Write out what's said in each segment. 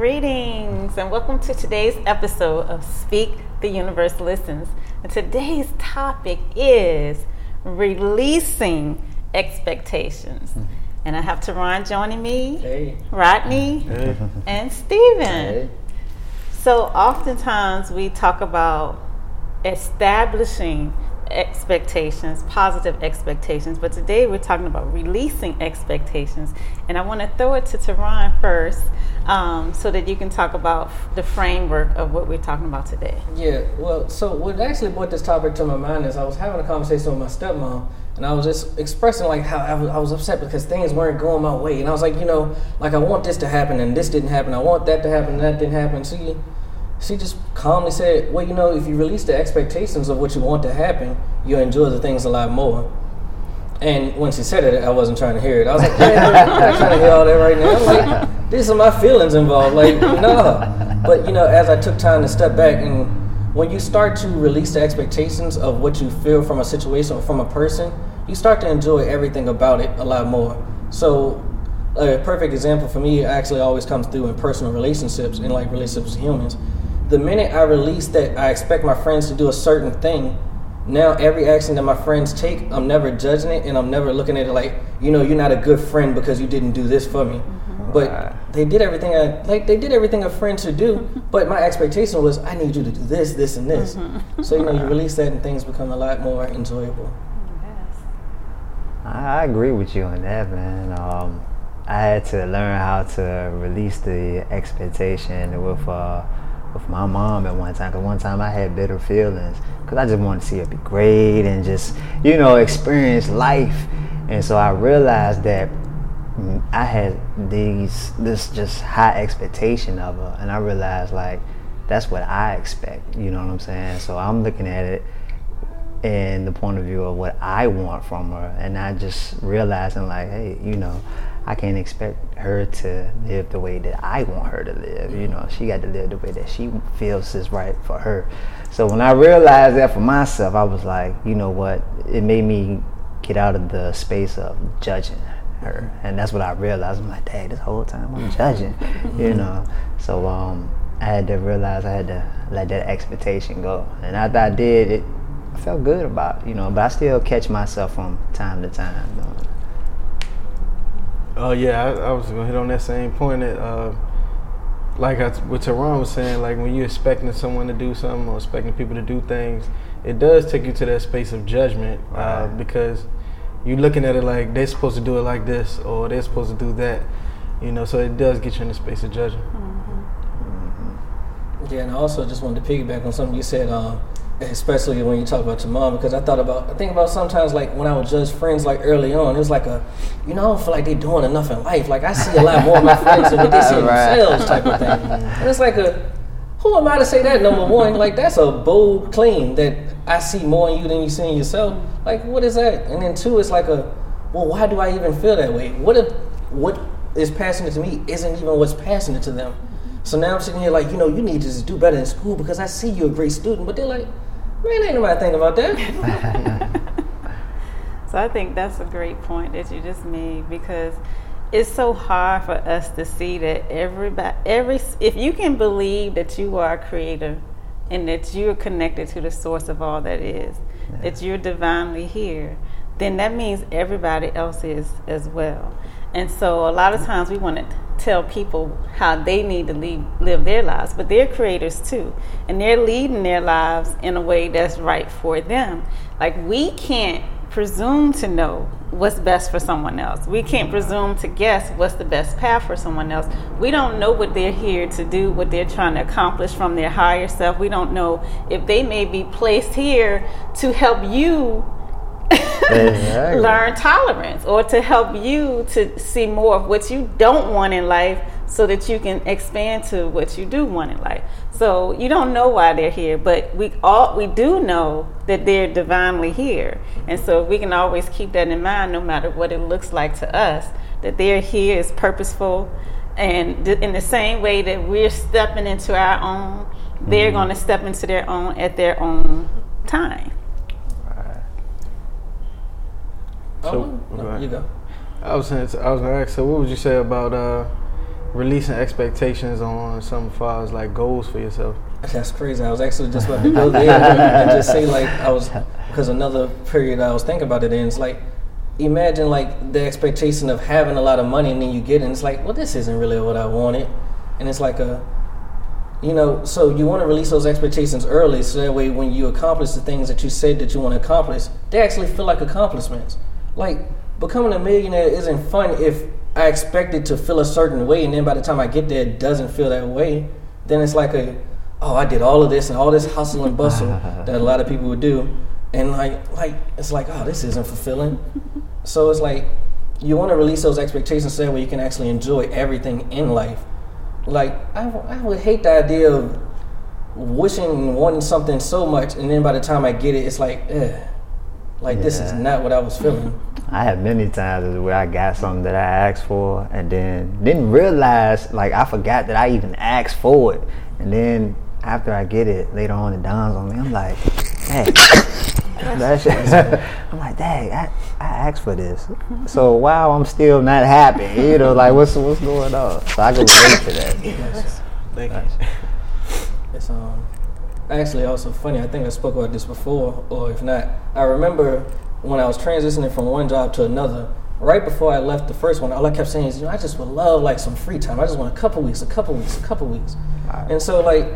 Greetings and welcome to today's episode of Speak the Universe Listens. And today's topic is releasing expectations. Mm-hmm. And I have Teron joining me, Hey. Rodney, Hey. and Steven. Hey. So oftentimes we talk about establishing expectations, positive expectations, but today we're talking about releasing expectations. And I want to throw it to Teron first um, so that you can talk about the framework of what we're talking about today. Yeah, well, so what actually brought this topic to my mind is I was having a conversation with my stepmom, and I was just expressing like how I was, I was upset because things weren't going my way, and I was like, you know, like I want this to happen and this didn't happen, I want that to happen and that didn't happen. She, she just calmly said, well, you know, if you release the expectations of what you want to happen, you'll enjoy the things a lot more. And when she said it, I wasn't trying to hear it. I was like, man, I'm not trying to hear all that right now. Like, these are my feelings involved. Like, no. But, you know, as I took time to step back and when you start to release the expectations of what you feel from a situation or from a person, you start to enjoy everything about it a lot more. So, a perfect example for me actually always comes through in personal relationships and like relationships with humans. The minute I release that I expect my friends to do a certain thing, now every action that my friends take, I'm never judging it and I'm never looking at it like, you know, you're not a good friend because you didn't do this for me. But they did everything I like they did everything a friend should do, but my expectation was I need you to do this, this and this. So you know, you release that and things become a lot more enjoyable. I I agree with you on that, man. Um, I had to learn how to release the expectation with uh, with my mom at one time. Cause one time I had bitter feelings because I just wanted to see her be great and just you know experience life. And so I realized that I had these this just high expectation of her, and I realized like that's what I expect. You know what I'm saying? So I'm looking at it in the point of view of what I want from her, and not just realizing like, hey, you know, I can't expect her to live the way that I want her to live. You know, she got to live the way that she feels is right for her. So when I realized that for myself, I was like, you know what? It made me get out of the space of judging her, and that's what I realized. I'm like, dang, this whole time I'm judging, you know. So um, I had to realize I had to let that expectation go, and after I did, it I felt good about it, you know. But I still catch myself from time to time. You know. Oh yeah, I, I was gonna hit on that same point that, uh, like I, what Teron was saying, like when you're expecting someone to do something or expecting people to do things, it does take you to that space of judgment uh, Right. because you're looking at it like they're supposed to do it like this or they're supposed to do that, you know. So it does get you in the space of judging. Yeah, and I also just wanted to piggyback on something you said, um, especially when you talk about your mom, because I thought about, I think about sometimes like when I would judge friends like early on, it was like a, you know, I don't feel like they're doing enough in life. Like I see a lot more of my friends than what they see in Right. themselves type of thing. And it's like a, who am I to say that? Number one, like that's a bold claim that I see more in you than you see in yourself. Like what is that? And then two, it's like a, well, why do I even feel that way? What if what is passionate to me isn't even what's passionate to them? So now I'm sitting here like, you know, you need to just do better in school because I see you're a great student. But they're like, man, ain't nobody thinking about that. So I think that's a great point that you just made because it's so hard for us to see that everybody, every if you can believe that you are a creator and that you're connected to the source of all that is, that you're divinely here, then that means everybody else is as well. And so a lot of times we want to tell people how they need to live their lives, but they're creators too. And they're leading their lives in a way that's right for them. Like we can't presume to know what's best for someone else. We can't presume to guess what's the best path for someone else. We don't know what they're here to do, what they're trying to accomplish from their higher self. We don't know if they may be placed here to help you Exactly. learn tolerance or to help you to see more of what you don't want in life so that you can expand to what you do want in life. So you don't know why they're here, but we all we do know that they're divinely here. And so we can always keep that in mind no matter what it looks like to us that they're here is purposeful and th- in the same way that we're stepping into our own, they're mm-hmm. going to step into their own at their own time. So, oh, no, you go. I was saying, I was gonna ask. So, what would you say about uh, releasing expectations on some far as like goals for yourself. That's crazy. I was actually just about to go there and just say like I was because another period I was thinking about it in is like imagine like the expectation of having a lot of money and then you get it and it's like well this isn't really what I wanted and it's like a you know so you want to release those expectations early so that way when you accomplish the things that you said that you want to accomplish they actually feel like accomplishments like becoming a millionaire isn't fun if I expect it to feel a certain way and then by the time I get there it doesn't feel that way. Then it's like a oh I did all of this and all this hustle and bustle that a lot of people would do. And like like it's like oh this isn't fulfilling. So it's like you want to release those expectations so that way you can actually enjoy everything in life. Like I, I would hate the idea of wishing and wanting something so much and then by the time i get it it's like eh, like this is not what i was feeling I had many times where I got something that I asked for and then didn't realize, like, I forgot that I even asked for it. And then after I get it, later on it dawns on me, I'm like, hey, that I'm like, dang, I, I asked for this. So wow, I'm still not happy. You know, like, what's what's going on? So I can relate to that. Thank you. It's um actually also funny. I think I spoke about this before, or if not, I remember when I was transitioning from one job to another. Right before I left the first one, all I kept saying is, you know, I just would love like some free time. I just want a couple weeks, a couple weeks, a couple weeks. And so like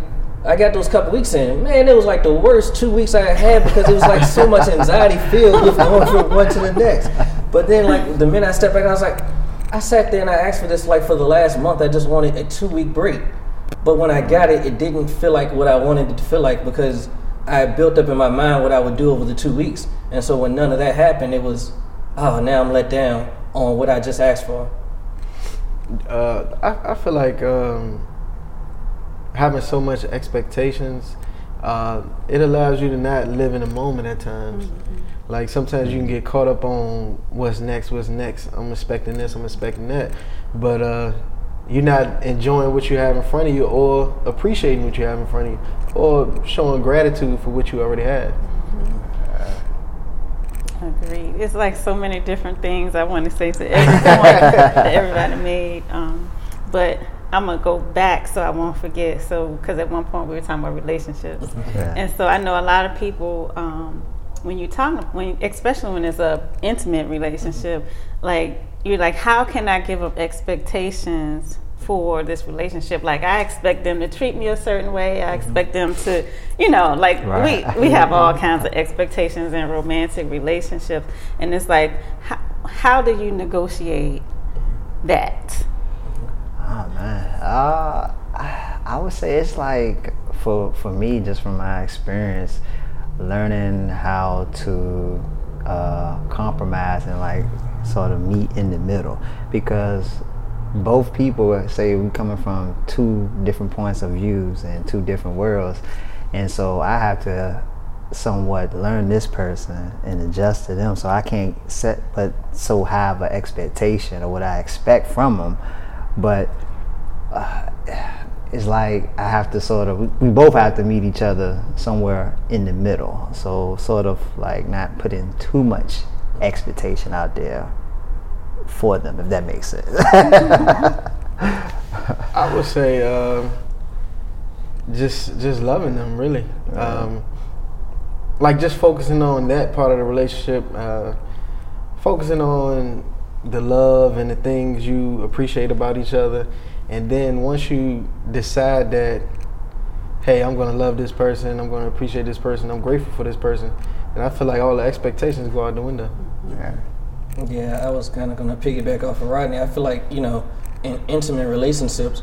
I got those couple weeks in. Man, it was like the worst two weeks I had because it was like so much anxiety filled with going from one to the next. But then like the minute I stepped back, I was like, I sat there and I asked for this like for the last month. I just wanted a two week break. But when I got it, it didn't feel like what I wanted it to feel like because I had built up in my mind what I would do over the two weeks. And so when none of that happened, it was, oh, now I'm let down on what I just asked for. Uh, I, I feel like um, having so much expectations, uh, it allows you to not live in the moment at times. Like sometimes you can get caught up on what's next, what's next. I'm expecting this, I'm expecting that, but uh, you're not enjoying what you have in front of you, or appreciating what you have in front of you, or showing gratitude for what you already had. Agreed. It's like so many different things I want to say to every point that everybody made. Um, but I'm gonna go back so I won't forget. So, because at one point we were talking about relationships, Yeah. and so I know a lot of people um, when you talk, when especially when it's a intimate relationship, like you're like, how can I give up expectations for this relationship? Like I expect them to treat me a certain way. I expect them to, you know, like Right. we we have all kinds of expectations in romantic relationships, and it's like, how, how do you negotiate that? Oh man, uh, I would say it's like for for me, just from my experience, learning how to uh, compromise and like sort of meet in the middle, because both people say we're coming from two different points of views and two different worlds, and so I have to somewhat learn this person and adjust to them. So I can't set but so of an expectation or what I expect from them, but uh, it's like I have to sort of we, we both have to meet each other somewhere in the middle. So sort of like not putting too much expectation out there for them, if that makes sense. I would say um, just just loving them really. Um, like just focusing on that part of the relationship, uh, focusing on the love and the things you appreciate about each other, and then once you decide that, hey, I'm gonna love this person, I'm gonna appreciate this person, I'm grateful for this person, and I feel like all the expectations go out the window. yeah. Yeah, I was kind of going to piggyback off of Rodney. I feel like, you know, in intimate relationships,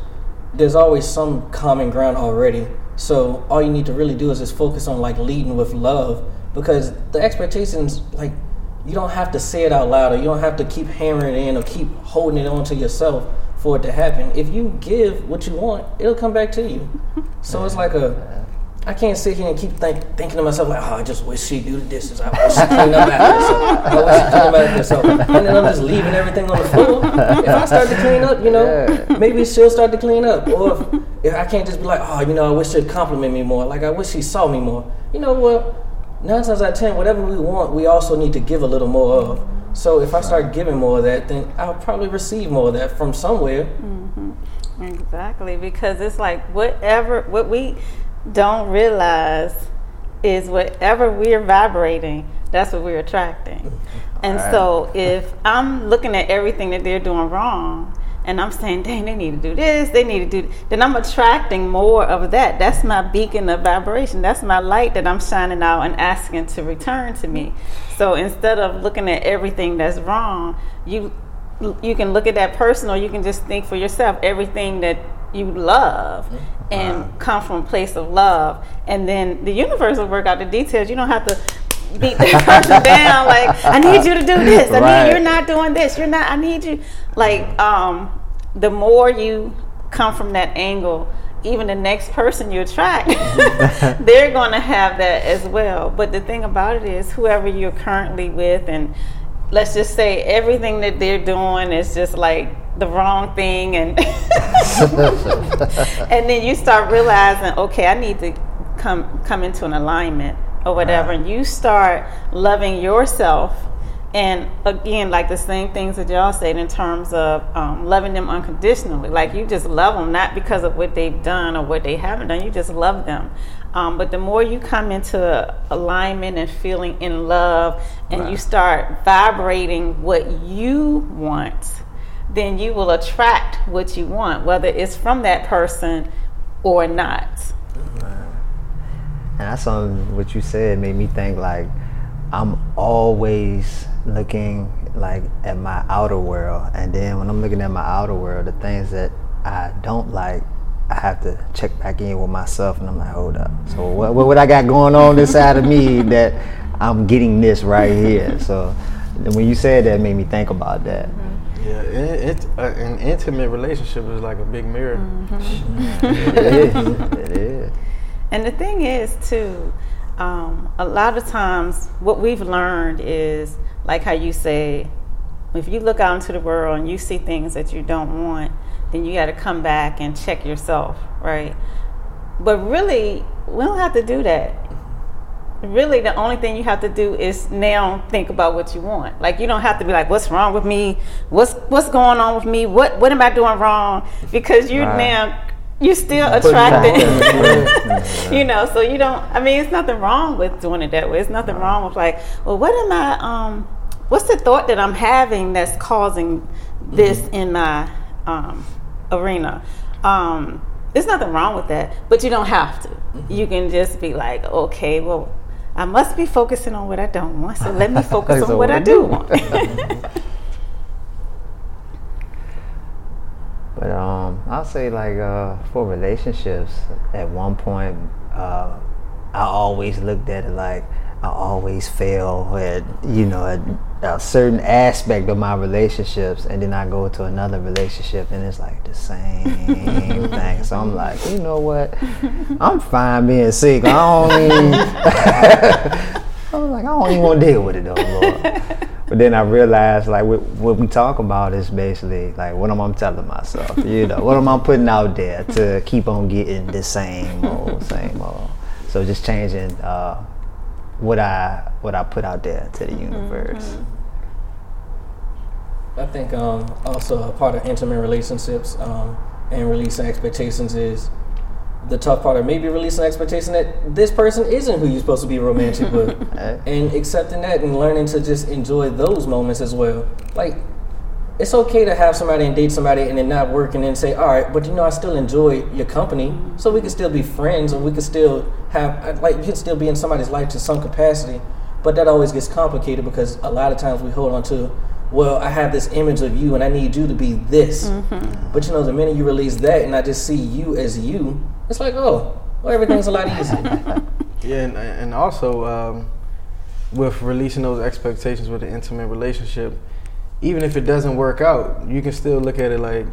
there's always some common ground already. So all you need to really do is just focus on like leading with love because the expectations, like, you don't have to say it out loud or you don't have to keep hammering it in or keep holding it on to yourself for it to happen. If you give what you want, it'll come back to you. So it's like a, I can't sit here and keep think, thinking to myself like, oh, I just wish she'd do the dishes. I wish she'd clean up after herself. I wish she'd clean up after herself. And then I'm just leaving everything on the floor. If I start to clean up, you know, maybe she'll start to clean up. Or if, if I can't just be like, oh, you know, I wish she'd compliment me more. Like I wish she saw me more. You know what? Nine times out of ten, whatever we want, we also need to give a little more of. So if I start giving more of that, then I'll probably receive more of that from somewhere. Mm-hmm. Exactly, because it's like whatever what we don't realize is whatever we're vibrating, that's what we're attracting. And right. so if I'm looking at everything that they're doing wrong, and I'm saying, dang, they need to do this, they need to do, then I'm attracting more of that. That's my beacon of vibration. That's my light that I'm shining out and asking to return to me. So instead of looking at everything that's wrong, you you can look at that person or you can just think for yourself everything that you love and wow. come from a place of love and then the universe will work out the details you don't have to beat the person down like i need you to do this i right. need you're not doing this you're not i need you like um the more you come from that angle, even the next person you attract, they're going to have that as well. But the thing about it is, whoever you're currently with, and let's just say everything that they're doing is just like the wrong thing, and and then you start realizing, okay, I need to come come into an alignment or whatever, right. and you start loving yourself and again, like the same things that y'all said in terms of um, loving them unconditionally. Like you just love them, not because of what they've done or what they haven't done. You just love them. Um, but the more you come into alignment and feeling in love, and right. you start vibrating what you want, then you will attract what you want, whether it's from that person or not. And that's something what you said made me think like I'm always looking like at my outer world, and then when I'm looking at my outer world, the things that I don't like, I have to check back in with myself, and I'm like, hold up. So what what, I got going on inside of me that I'm getting this right here? So when you said that, made me think about that. Yeah, it, it, uh, an intimate relationship is like a big mirror. Mm-hmm. it is. It is. And the thing is, too, um, a lot of times what we've learned is like how you say, if you look out into the world and you see things that you don't want, then you got to come back and check yourself, right? But really, we don't have to do that. Really, the only thing you have to do is now think about what you want. Like you don't have to be like, "What's wrong with me? What's what's going on with me? What what am I doing wrong?" Because you right. now you're still attracting. you know so you don't i mean it's nothing wrong with doing it that way it's nothing wrong with like well what am i um what's the thought that I'm having that's causing this mm-hmm. in my um, arena? Um, there's nothing wrong with that, but you don't have to. Mm-hmm. You can just be like, okay, well, I must be focusing on what I don't want, so let me focus on what I do want. but um, I'll say like uh, for relationships, at one point, uh, I always looked at it like I always fail at you know at a certain aspect of my relationships, and then I go to another relationship, and it's like the same thing. So I'm like, you know what? I'm fine being sick. I don't even. I was like, I don't even want to deal with it though, Lord. But then I realized, like, what, what we talk about is basically like, what am I telling myself? You know, what am I putting out there to keep on getting the same old, same old? So just changing. Uh, what I what I put out there to the universe. Mm-hmm. I think um, also a part of intimate relationships um, and releasing expectations is the tough part of maybe releasing expectation that this person isn't who you're supposed to be romantic with, and accepting that and learning to just enjoy those moments as well. Like it's okay to have somebody and date somebody and then not work and then say, all right, but you know, I still enjoy your company, so we can still be friends or we can still have, like, you can still be in somebody's life to some capacity. But that always gets complicated because a lot of times we hold on to, well, I have this image of you and I need you to be this. Mm-hmm. But you know, the minute you release that and I just see you as you, it's like, oh, well, everything's a lot easier. yeah, and, and also um, with releasing those expectations with an intimate relationship, even if it doesn't work out, you can still look at it like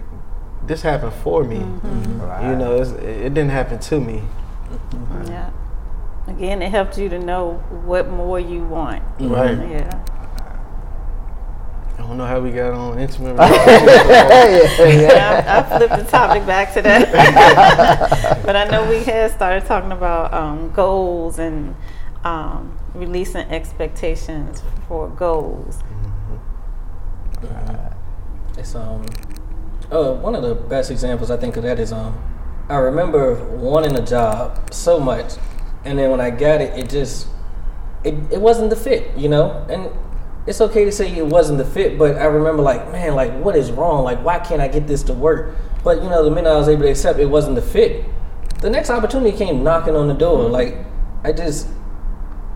this happened for me. Mm-hmm. Right. You know, it didn't happen to me. Mm-hmm. Yeah. Again, it helps you to know what more you want. Right. Yeah. I don't know how we got on intimate yeah, yeah. I, I, flipped the topic back to that. but I know we had started talking about um, goals and um, releasing expectations for goals. It's um, uh, one of the best examples I think of that is um, I remember wanting a job so much, and then when I got it, it just it, it wasn't the fit, you know. And it's okay to say it wasn't the fit, but I remember like, man, like what is wrong? Like why can't I get this to work? But you know, the minute I was able to accept it wasn't the fit, the next opportunity came knocking on the door. Like I just,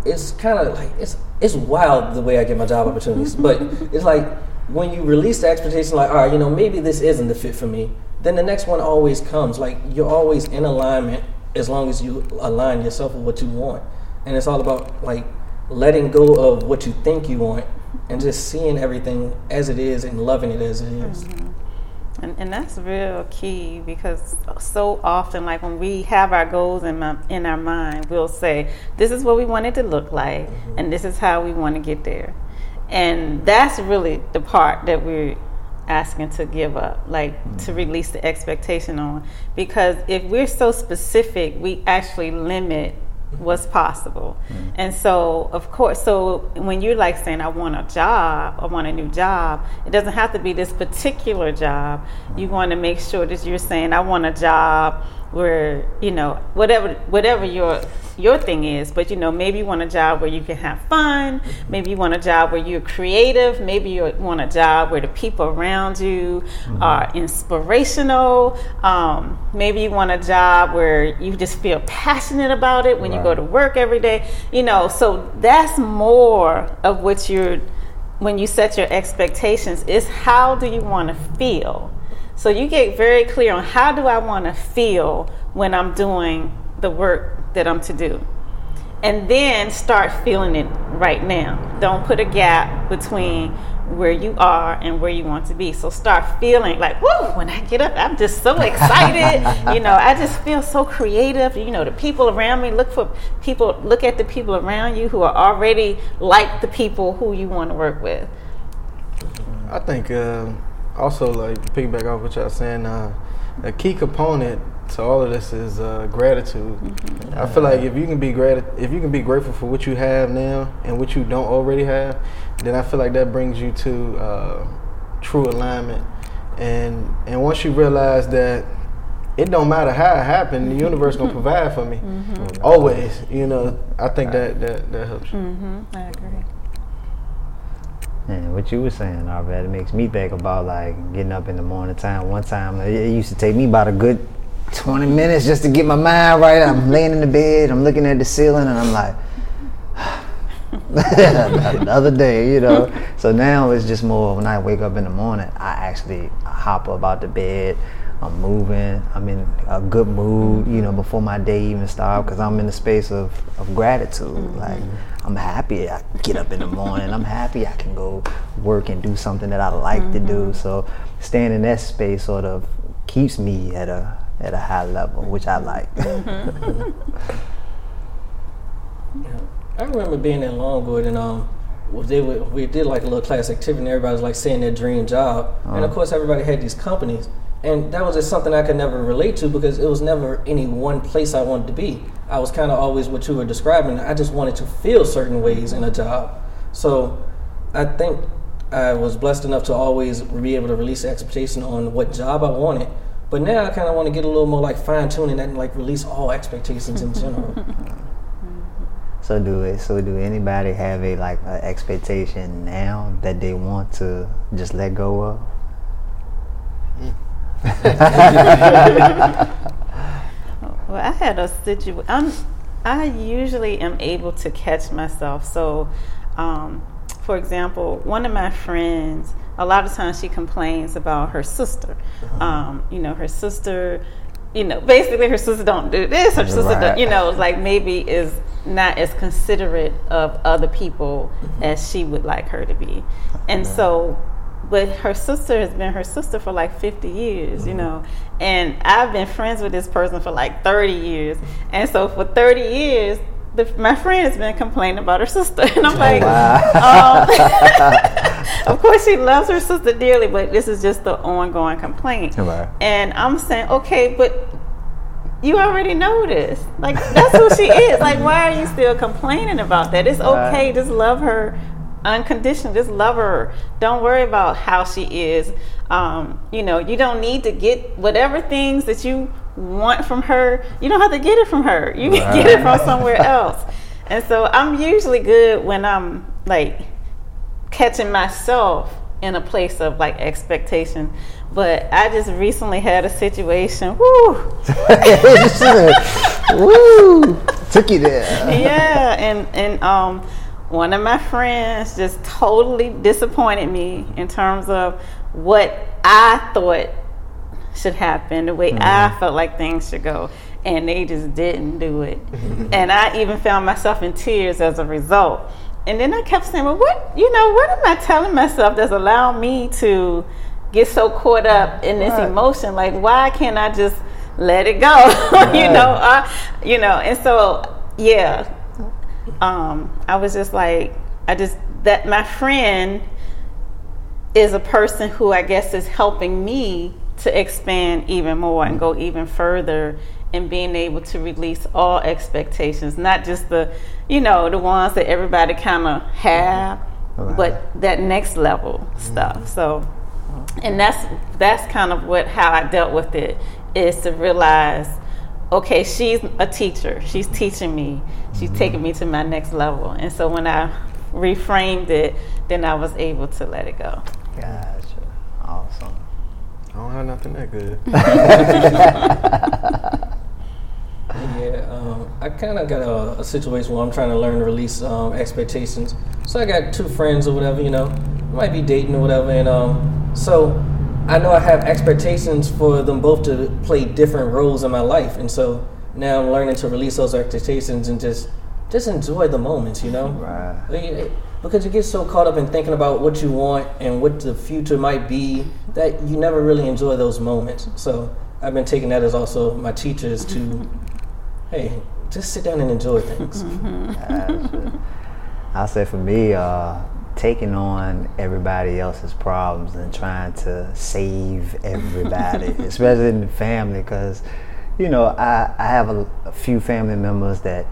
it's kind of like it's it's wild the way I get my job opportunities, but it's like when you release the expectation, like, all right, you know, maybe this isn't the fit for me, then the next one always comes. Like, you're always in alignment as long as you align yourself with what you want. And it's all about, like, letting go of what you think you want and just seeing everything as it is and loving it as it is. Mm-hmm. And, and that's real key because so often, like when we have our goals in, my, in our mind, we'll say, This is what we want it to look like, mm-hmm. and this is how we want to get there. And that's really the part that we're asking to give up, like mm-hmm. to release the expectation on. Because if we're so specific, we actually limit what's possible. Mm-hmm. And so, of course, so when you're like saying, I want a job, I want a new job, it doesn't have to be this particular job. You mm-hmm. want to make sure that you're saying, I want a job where you know whatever whatever your your thing is but you know maybe you want a job where you can have fun. Maybe you want a job where you're creative. Maybe you want a job where the people around you mm-hmm. are inspirational. Um, maybe you want a job where you just feel passionate about it when right. you go to work every day you know. So that's more of what you're when you set your expectations is how do you want to feel so you get very clear on how do I want to feel when I'm doing the work that I'm to do. And then start feeling it right now. Don't put a gap between where you are and where you want to be. So start feeling like, whoa, when I get up, I'm just so excited. you know, I just feel so creative. You know, the people around me, look for people, look at the people around you who are already like the people who you want to work with. I think uh, also like piggyback off what y'all saying, uh, a key component to all of this is uh, gratitude. Mm-hmm. I feel like if you can be grat- if you can be grateful for what you have now and what you don't already have, then I feel like that brings you to uh, true alignment. And and once you realize that it don't matter how it happened, the universe gonna provide for me mm-hmm. always. You know, I think that that that helps. Mm-hmm. I agree. And what you were saying, Arvat, it makes me think about like getting up in the morning time. One time, it used to take me about a good 20 minutes just to get my mind right. I'm laying in the bed, I'm looking at the ceiling, and I'm like, another day, you know. So now it's just more when I wake up in the morning, I actually hop up out the bed. I'm moving. I'm in a good mood, you know, before my day even starts because I'm in the space of, of gratitude. Mm-hmm. Like, I'm happy I get up in the morning. I'm happy I can go work and do something that I like mm-hmm. to do. Mm-hmm. So, staying in that space sort of keeps me at a at a high level, which I like. Mm-hmm. yeah. I remember being in Longwood and um, they would, we did like a little class activity and everybody was like saying their dream job. Uh-huh. And of uh-huh. course, everybody had these companies and that was just something I could never relate to because it was never any one place I wanted to be. I was kind of always what you were describing. I just wanted to feel certain ways in a job. So I think I was blessed enough to always be able to release expectation on what job I wanted. But now I kind of want to get a little more like fine tuning and like release all expectations in general. so do it. So do anybody have a like an expectation now that they want to just let go of? well, I had a situation. I'm. Usually am able to catch myself. So, um, for example, one of my friends, a lot of times she complains about her sister. Um, you know, her sister. You know, basically, her sister don't do this. Her sister, right. don't, you know, like maybe is not as considerate of other people mm-hmm. as she would like her to be, and so but her sister has been her sister for like 50 years, you know. And I've been friends with this person for like 30 years. And so for 30 years, the, my friend has been complaining about her sister. And I'm oh, like, wow. um, of course she loves her sister dearly, but this is just the ongoing complaint. Wow. And I'm saying, okay, but you already know this. Like that's who she is. Like why are you still complaining about that? It's okay. Just love her unconditional. Just love her. Don't worry about how she is. Um, you know, you don't need to get whatever things that you want from her. You don't have to get it from her. You can get it from somewhere else. And so I'm usually good when I'm like catching myself in a place of like expectation. But I just recently had a situation. Woo! Woo! Took you there. yeah, and and um, one of my friends just totally disappointed me in terms of what I thought should happen, the way mm-hmm. I felt like things should go, and they just didn't do it. and I even found myself in tears as a result. And then I kept saying, "Well, what you know? What am I telling myself that's allowed me to get so caught up in this right. emotion? Like, why can't I just let it go? Right. you know, uh, you know." And so, yeah, um, I was just like, I just that my friend is a person who I guess is helping me to expand even more and go even further and being able to release all expectations, not just the, you know, the ones that everybody kind of have, right. but that next level mm-hmm. stuff. So, and that's that's kind of what how I dealt with it is to realize, okay, she's a teacher. She's teaching me. She's mm-hmm. taking me to my next level. And so when I reframed it, then I was able to let it go. Gotcha. Awesome. I don't have nothing that good. Yeah, um, I kind of got a, a, situation where I'm trying to learn to release um, expectations. So I got two friends or whatever, you know, might be dating or whatever, and um, so I know I have expectations for them both to play different roles in my life, and so now I'm learning to release those expectations and just just enjoy the moments, you know. Right. Because you get so caught up in thinking about what you want and what the future might be that you never really enjoy those moments. So I've been taking that as also my teachers to hey, just sit down and enjoy things. I'll say for me, uh, taking on everybody else's problems and trying to save everybody, especially in the family, because you know I, I have a, a, few family members that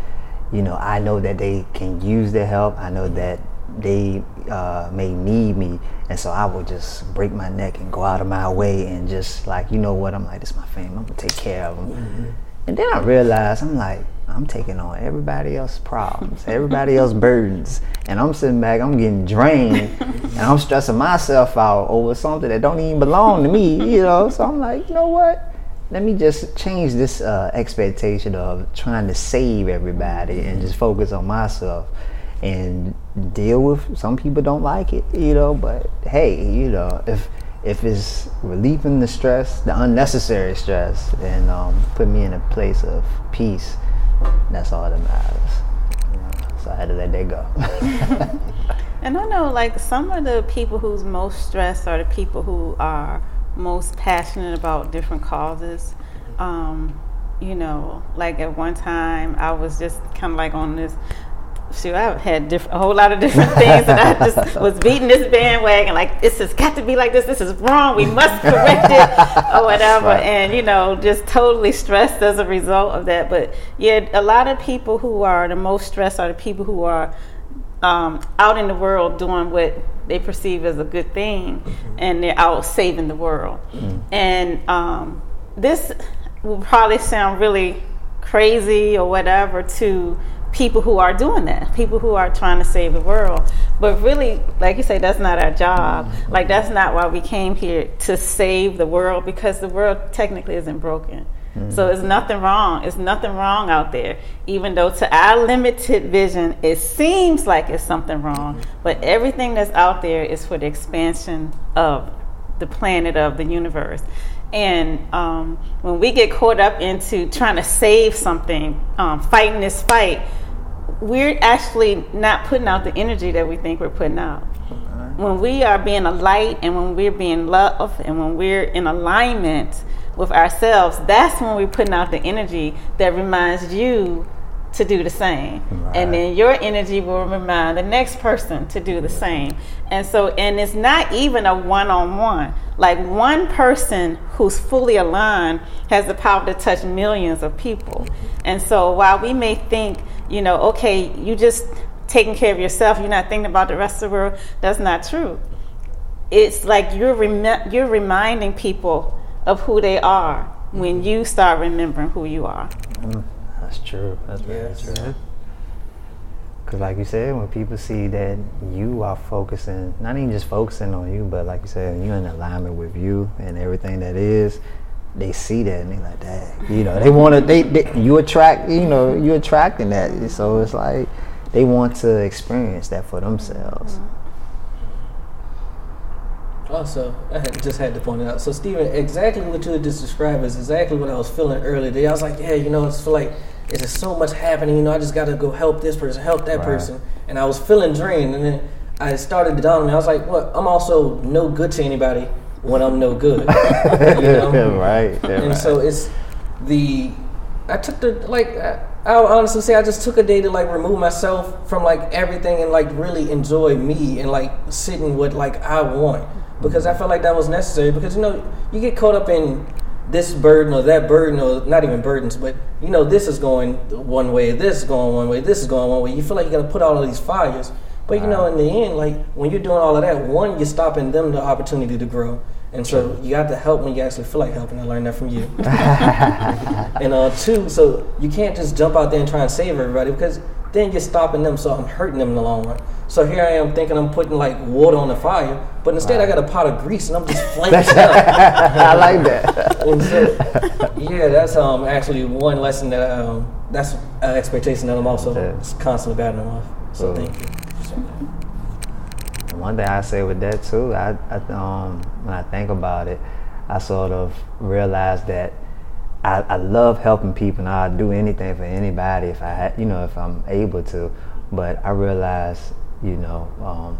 you know I know that they can use their help. I know that they uh, may need me, and so I will just break my neck and go out of my way and just like you know what I'm like, this is my family. I'm gonna take care of them. Mm-hmm and then I realized I'm like, I'm taking on everybody else's problems, everybody else's burdens, and I'm sitting back, I'm getting drained, and I'm stressing myself out over something that don't even belong to me, you know. So I'm like, you know what? Let me just change this uh, expectation of trying to save everybody and just focus on myself and deal with. Some people don't like it, you know, but hey, you know, if if it's relieving the stress, the unnecessary stress, and um, put me in a place of peace, that's all that matters. So I had to let that go. and I know, like, some of the people who's most stressed are the people who are most passionate about different causes. Um, you know, like at one time, I was just kind of like on this shoot, I've had diff- a whole lot of different things, and I just was beating this bandwagon like this has got to be like this. This is wrong. We must correct it, or whatever. Right. And you know, just totally stressed as a result of that. But yeah, a lot of people who are the most stressed are the people who are um, out in the world doing what they perceive as a good thing, mm-hmm. and they're out saving the world. Mm-hmm. And um, this will probably sound really crazy or whatever to people who are doing that, people who are trying to save the world. But really, like you say, that's not our job. Like that's not why we came here to save the world because the world technically isn't broken. Mm-hmm. So there's nothing wrong. It's nothing wrong out there. Even though to our limited vision, it seems like it's something wrong. But everything that's out there is for the expansion of the planet of the universe. And um, when we get caught up into trying to save something, um, fighting this fight, we're actually not putting out the energy that we think we're putting out. When we are being a light and when we're being love and when we're in alignment with ourselves, that's when we're putting out the energy that reminds you to do the same. Right. And then your energy will remind the next person to do the same. And so, and it's not even a one on one. Like one person who's fully aligned has the power to touch millions of people. And so, while we may think, you know, okay, you just taking care of yourself, you're not thinking about the rest of the world. That's not true. It's like you're rem- you're reminding people of who they are when you start remembering who you are. Mm, that's true. That's very Yes. true. Because, like you said, when people see that you are focusing, not even just focusing on you, but like you said, you're in alignment with you and everything that is, they see that and they like that. You know, they want to. They, they you attract. You know, you attracting that. So it's like they want to experience that for themselves. Mm-hmm. Also, I had, just had to point it out. So, Stephen, exactly what you just described is exactly what I was feeling earlier today. I was like, yeah, you know, it's like it's just so much happening. You know, I just got to go help this person, help that Right. person, and I was feeling drained. And then I started to dawn on me. I was like, what? I'm also no good to anybody when I'm no good. you know? right. and right. so it's the I took the like I, I'll honestly say I just took a day to like remove myself from like everything and like really enjoy me and like sitting with like I want because I felt like that was necessary because you know you get caught up in this burden or that burden or not even burdens but you know this is going one way this is going one way this is going one way you feel like you got to put all these fires but you know in the end like when you're doing all of that one you're stopping them the opportunity to grow and so you got to help when you actually feel like helping. I learned that from you. and uh, two, so you can't just jump out there and try and save everybody because then you're stopping them. So I'm hurting them in the long run. So here I am thinking I'm putting like water on the fire, but instead I got a pot of grease and I'm just flaming it up. I like that. And so, yeah, that's um actually one lesson that um that's an expectation that I'm also Yeah. constantly battling off. So Cool. thank you. One thing I say with that too, I, I um when I think about it, I sort of realize that I, I love helping people and I'd do anything for anybody if I had you know, if I'm able to. But I realize, you know, um,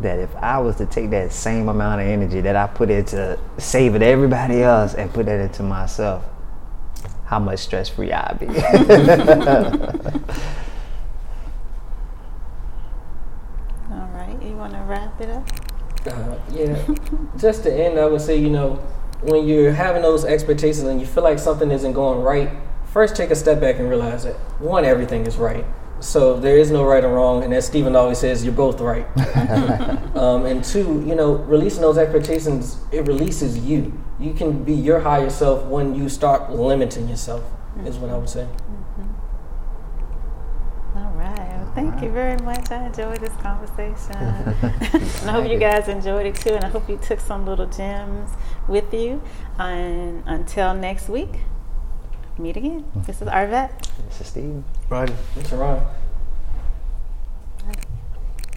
that if I was to take that same amount of energy that I put into saving everybody else and put that into myself, how much stress free I'd be. All right, you want to wrap it up? Uh, yeah. Just to end, I would say, you know, when you're having those expectations and you feel like something isn't going right, first take a step back and realize that one, everything is right. So there is no right or wrong, and as Stephen always says, you're both right. um, and two, you know, releasing those expectations, it releases you. You can be your higher self when you start limiting yourself, is what I would say. All right. Well, thank you very much. I enjoyed this conversation. and I hope you guys enjoyed it too. And I hope you took some little gems with you. And until next week, meet again. This is Arvat. this is Steve. Rodney. It's Ron.